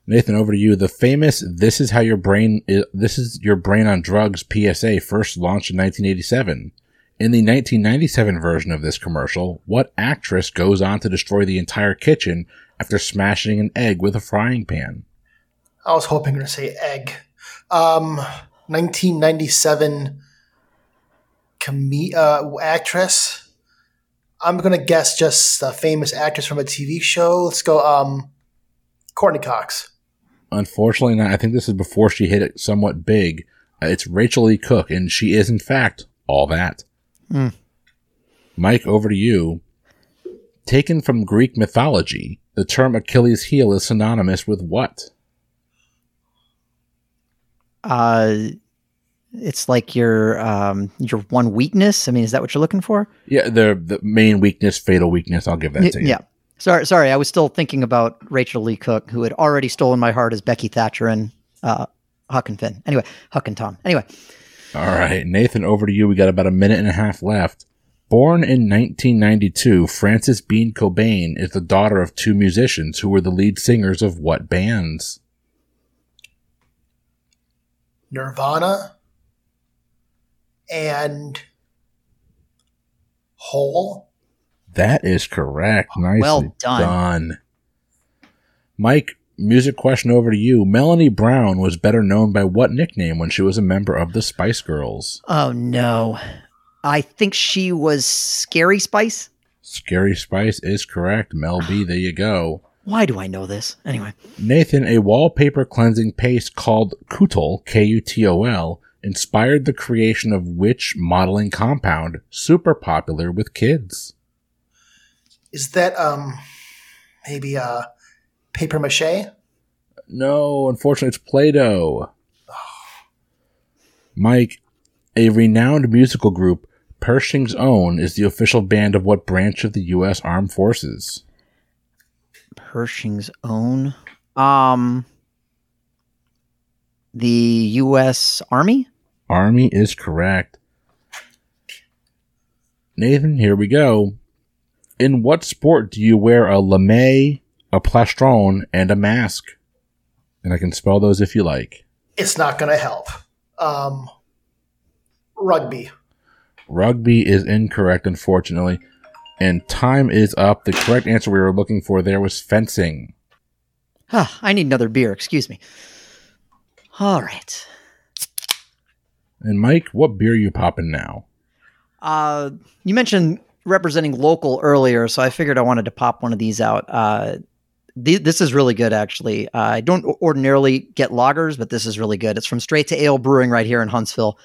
Nathan, over to you. The famous "This is how your brain is, this is your brain on drugs" PSA first launched in 1987. In the 1997 version of this commercial, what actress goes on to destroy the entire kitchen after smashing an egg with a frying pan? I was hoping to say egg. Um, 1997 com- uh, actress. I'm gonna guess just a famous actress from a TV show. Let's go. Um, Courtney Cox. Unfortunately, not. I think this is before she hit it somewhat big. Uh, it's Rachel E. Cook, and she is, in fact, all that. Hmm. Mike, over to you. Taken from Greek mythology, the term Achilles' heel is synonymous with what? Uh, it's like your um your one weakness. I mean, is that what you're looking for? Yeah, the the main weakness, fatal weakness. I'll give that to you. Yeah. Sorry, sorry. I was still thinking about Rachael Leigh Cook, who had already stolen my heart as Becky Thatcher and uh, Huck and Finn. Anyway, Huck and Tom. Anyway, All right, Nathan, over to you. We got about a minute and a half left. Born in 1992, Frances Bean Cobain is the daughter of two musicians who were the lead singers of what bands? Nirvana and Hole. That is correct. Nicely Well done. done. Mike, music question over to you. Melanie Brown was better known by what nickname when she was a member of the Spice Girls? oh no, I think she was Scary Spice. Scary Spice is correct. Mel B, there you go. Why do I know this? Anyway, Nathan, a wallpaper cleansing paste called Kutol, K U T O L, inspired the creation of which modeling compound super popular with kids? Is that um maybe uh paper mache? No, unfortunately, it's Play Doh. Mike, a renowned musical group, Pershing's Own, is the official band of what branch of the U.S. Armed Forces? Pershing's own. Um, the U.S. Army. Army is correct. Nathan, here we go. In what sport do you wear a lame, a plastron, and a mask? And I can spell those if you like. It's not gonna help. Um rugby. Rugby is incorrect, unfortunately. And time is up. The correct answer we were looking for there was fencing. Ah, I need another beer. Excuse me. All right. And Mike, what beer you popping now? Uh, you mentioned representing local earlier, so I figured I wanted to pop one of these out. Uh, th- this is really good, actually. Uh, I don't ordinarily get lagers, but this is really good. It's from Straight to Ale Brewing right here in Huntsville.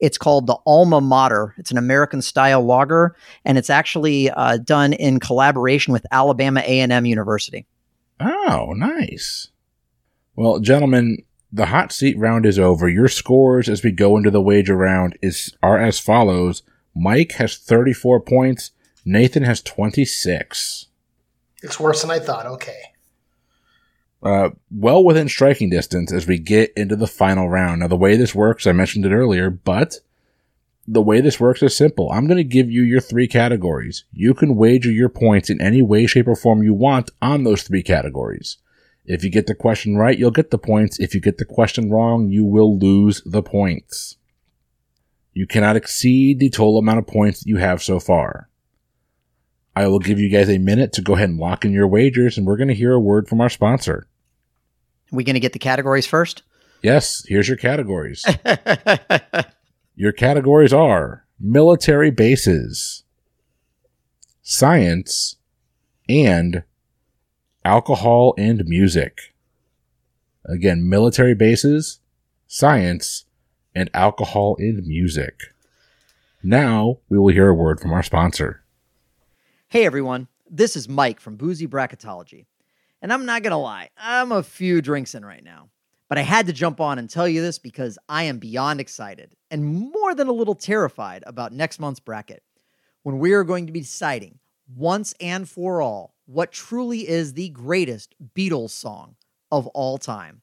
It's called the Alma Mater. It's an American style lager, and it's actually uh, done in collaboration with Alabama A&M University. Oh, nice. Well, gentlemen, the hot seat round is over. Your scores as we go into the wager round is are as follows. Mike has 34 points, Nathan has 26. It's worse than I thought. Okay. Uh, well within striking distance as we get into the final round. Now, the way this works, I mentioned it earlier, but the way this works is simple. I'm going to give you your three categories. You can wager your points in any way, shape, or form you want on those three categories. If you get the question right, you'll get the points. If you get the question wrong, you will lose the points. You cannot exceed the total amount of points that you have so far. I will give you guys a minute to go ahead and lock in your wagers, and we're going to hear a word from our sponsor. we going to get the categories first? Yes, here's your categories. your categories are military bases, science, and alcohol and music. Again, military bases, science, and alcohol in music. Now we will hear a word from our sponsor. Hey everyone, this is Mike from Boozy Bracketology. And I'm not going to lie, I'm a few drinks in right now. But I had to jump on and tell you this because I am beyond excited and more than a little terrified about next month's bracket when we are going to be deciding once and for all what truly is the greatest Beatles song of all time.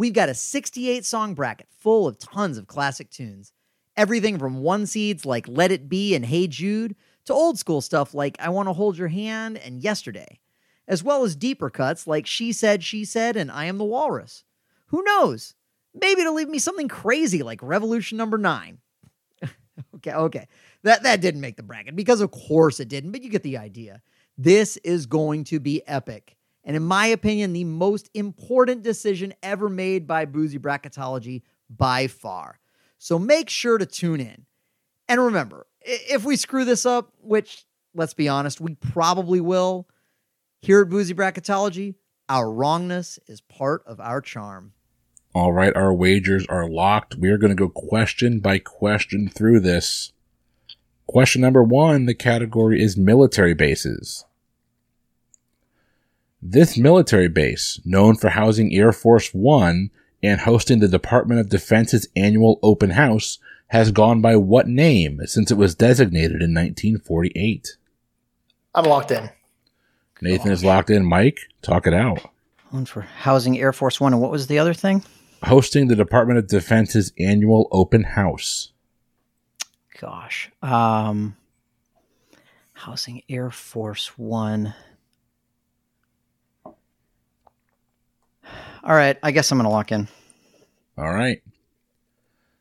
We've got a 68 song bracket full of tons of classic tunes. Everything from one seeds like Let It Be and Hey Jude to old school stuff like I Want to Hold Your Hand and Yesterday, as well as deeper cuts like She Said, She Said and I Am the Walrus. Who knows? Maybe it'll leave me something crazy like Revolution number nine. okay, okay. That that didn't make the bracket because of course it didn't, but you get the idea. This is going to be epic. And in my opinion, the most important decision ever made by Boozy Bracketology by far. So make sure to tune in. And remember, if we screw this up, which let's be honest, we probably will, here at Boozy Bracketology, our wrongness is part of our charm. All right, our wagers are locked. We are going to go question by question through this. Question number one the category is military bases. This military base, known for housing Air Force One and hosting the Department of Defense's annual open house, has gone by what name since it was designated in 1948? I'm locked in. Nathan is locked in. Mike, talk it out. One for housing Air Force One, and what was the other thing? hosting the Department of Defense's annual open house. Gosh. Um, housing Air Force One. All right, I guess I'm going to lock in. All right.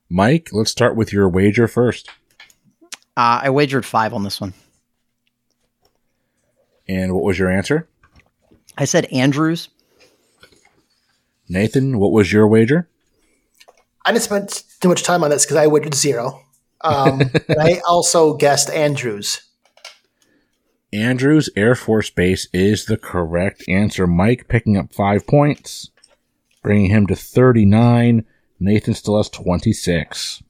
Mike, let's start with your wager first. Uh, I wagered five on this one. And what was your answer? I said Andrews. Nathan, what was your wager? I didn't spend too much time on this because I wagered zero. Um, I also guessed Andrews. Andrews Air Force Base is the correct answer. Mike picking up five points, bringing him to 39. Nathan still has 26.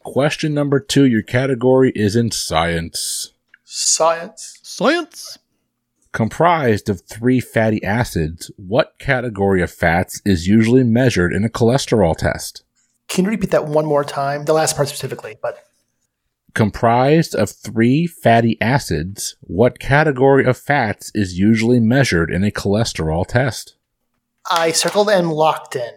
Question number two. Your category is in science. Science. Science comprised of three fatty acids, what category of fats is usually measured in a cholesterol test? Can you repeat that one more time? The last part specifically, but comprised of three fatty acids, what category of fats is usually measured in a cholesterol test? I circled and locked in.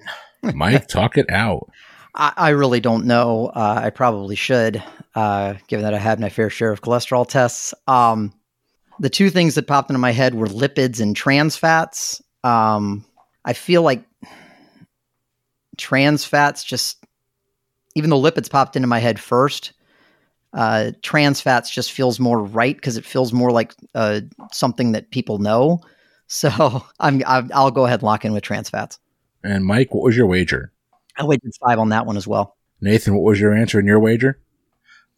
Mike, talk it out. I, I really don't know. Uh, I probably should, uh, given that I had my fair share of cholesterol tests. Um, the two things that popped into my head were lipids and trans fats. Um, I feel like trans fats just, even though lipids popped into my head first, uh, trans fats just feels more right because it feels more like uh, something that people know. So I'm, i will go ahead and lock in with trans fats. And Mike, what was your wager? I wagered five on that one as well. Nathan, what was your answer in your wager?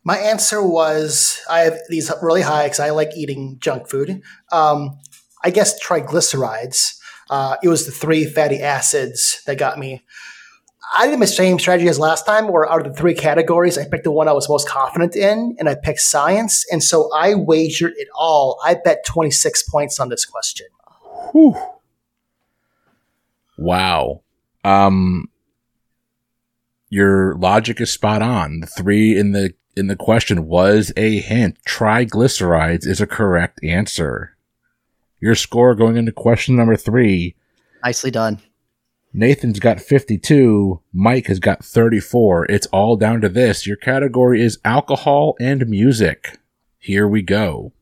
My answer was I have these really high because I like eating junk food. Um, I guess triglycerides. Uh, it was the three fatty acids that got me. I did the same strategy as last time, where out of the three categories, I picked the one I was most confident in, and I picked science. And so I wagered it all. I bet 26 points on this question. Whew. Wow. Um, your logic is spot on. The three in the in the question was a hint. Triglycerides is a correct answer. Your score going into question number three. Nicely done. Nathan's got 52. Mike has got 34. It's all down to this. Your category is alcohol and music. Here we go.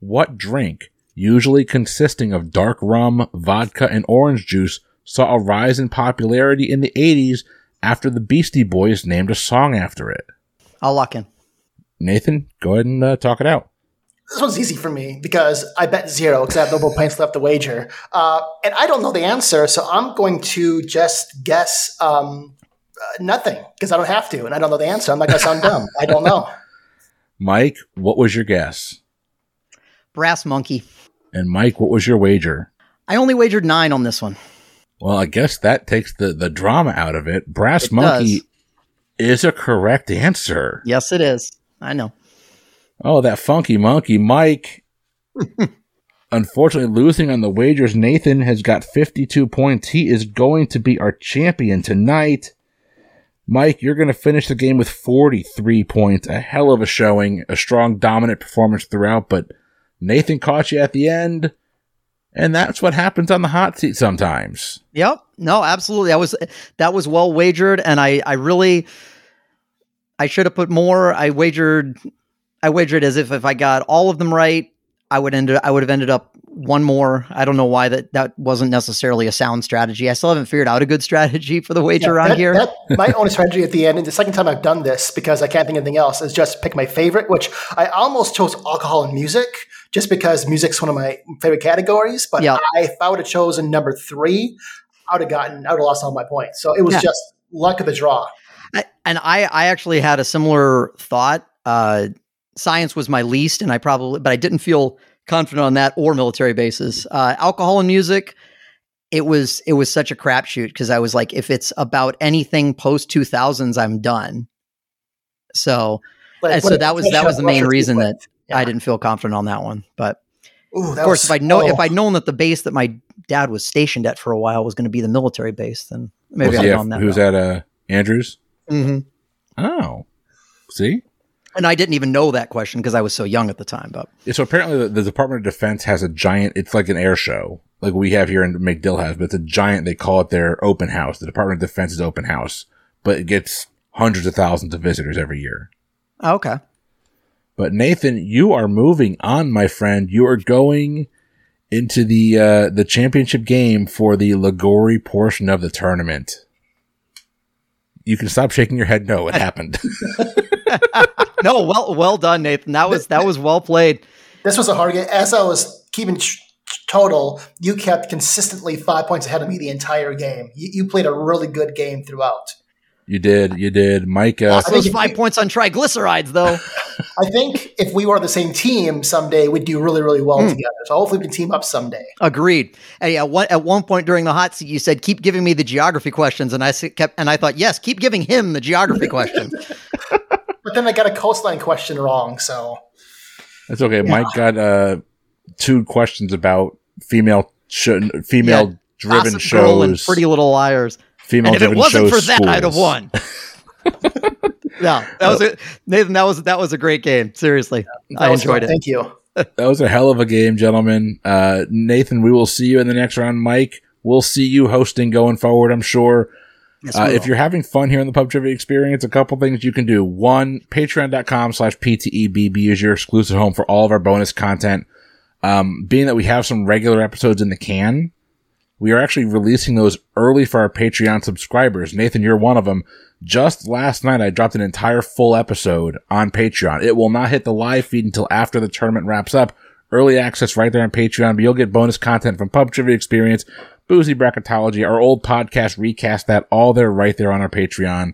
What drink, usually consisting of dark rum, vodka, and orange juice, saw a rise in popularity in the 80s after the Beastie Boys named a song after it? I'll lock in. Nathan, go ahead and uh, talk it out. This one's easy for me because I bet zero because I have no more points left to wager. Uh, and I don't know the answer, so I'm going to just guess um, uh, nothing because I don't have to, and I don't know the answer. I'm not going to sound dumb. I don't know. Mike, what was your guess? Brass monkey. And Mike, what was your wager? I only wagered nine on this one. Well, I guess that takes the, the drama out of it. Brass it monkey does is a correct answer. Yes, it is. I know. Oh, that funky monkey, Mike. unfortunately losing on the wagers. Nathan has got 52 points. He is going to be our champion tonight. Mike, you're going to finish the game with 43 points. A hell of a showing, a strong, dominant performance throughout, but Nathan caught you at the end. And that's what happens on the hot seat sometimes. Yep. No, absolutely. That was that was well wagered, and I I really I should have put more. I wagered I wagered as if if I got all of them right, I would end I would have ended up one more. I don't know why that that wasn't necessarily a sound strategy. I still haven't figured out a good strategy for the wager Yeah, on that- here. that- my only strategy at the end, and the second time I've done this because I can't think of anything else, is just pick my favorite, which I almost chose alcohol and music just because music's one of my favorite categories. But Yeah. I, if I would have chosen number three, I would have gotten, I would have lost all my points. So it was Yeah. just luck of the draw. I, and I, I actually had a similar thought. Uh, science was my least, and I probably, but I didn't feel confident on that or military bases. Uh, alcohol and music, it was it was such a crapshoot because I was like, if it's about anything post two thousands, I'm done. So Like, And what so that was- that was the main reason that Yeah. I didn't feel confident on that one. But Ooh, that of course, was if I know so- if I'd known that the base that my dad was stationed at for a while was going to be the military base, then maybe Was I'd have at- known that. Who's route. at uh, Andrews? hmm Oh, see? And I didn't even know that question because I was so young at the time. But Yeah, so apparently the, the Department of Defense has a giant, it's like an air show, like we have here in MacDill has, but it's a giant, they call it their open house. The Department of Defense's open house, but it gets hundreds of thousands of visitors every year. oh, okay. But Nathan, you are moving on, my friend. You are going into the uh, the championship game for the Ligori portion of the tournament. You can stop shaking your head. No, it happened. no, well, well done, Nathan. That was that was well played. This was a hard game. As I was keeping tr- total, you kept consistently five points ahead of me the entire game. You, you played a really good game throughout. You did, you did, Mike. Uh, Lost those five we- points on triglycerides, though. I think if we were the same team someday, we'd do really, really well Hmm. together. So hopefully we can team up someday. Agreed. And yeah, one, at one point during the hot seat, you said, "Keep giving me the geography questions," and I s- kept and I thought, "Yes, keep giving him the geography questions." But then I got a coastline question wrong. So That's okay. Mike got uh, two questions about female sh- female driven Gossip Girl and. Pretty Little Liars. Female and if it wasn't shows. for that, I'd have won. yeah, that was it, Nathan. That was that was a great game. Seriously, I enjoyed fun. it. Thank you. That was a hell of a game, gentlemen. Uh, Nathan, we will see you in the next round. Mike, we'll see you hosting going forward. I'm sure. Yes, Uh, if you're having fun here in the pub trivia experience, a couple things you can do. One, patreon.com slash PTEBB is your exclusive home for all of our bonus content. Um, being that we have some regular episodes in the can, we are actually releasing those early for our Patreon subscribers. Nathan, you're one of them. Just last night, I dropped an entire full episode on Patreon. It will not hit the live feed until after the tournament wraps up. Early access right there on Patreon, but you'll get bonus content from Pub Trivia Experience, Boozy Bracketology, our old podcast recast that all there right there on our Patreon.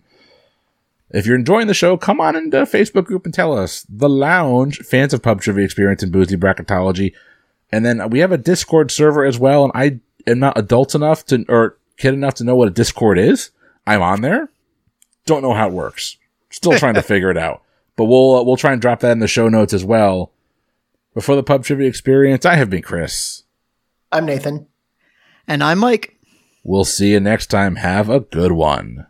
If you're enjoying the show, come on into Facebook group and tell us. The Lounge, fans of Pub Trivia Experience and Boozy Bracketology. And then we have a Discord server as well, and I am not adult enough to, or kid enough to know what a Discord is. I'm on there. Don't know how it works. Still trying to figure it out. But we'll, uh, we'll try and drop that in the show notes as well. Before the Pub Trivia Experience, I have been Chris. I'm Nathan. and I'm Mike. We'll see you next time. Have a good one.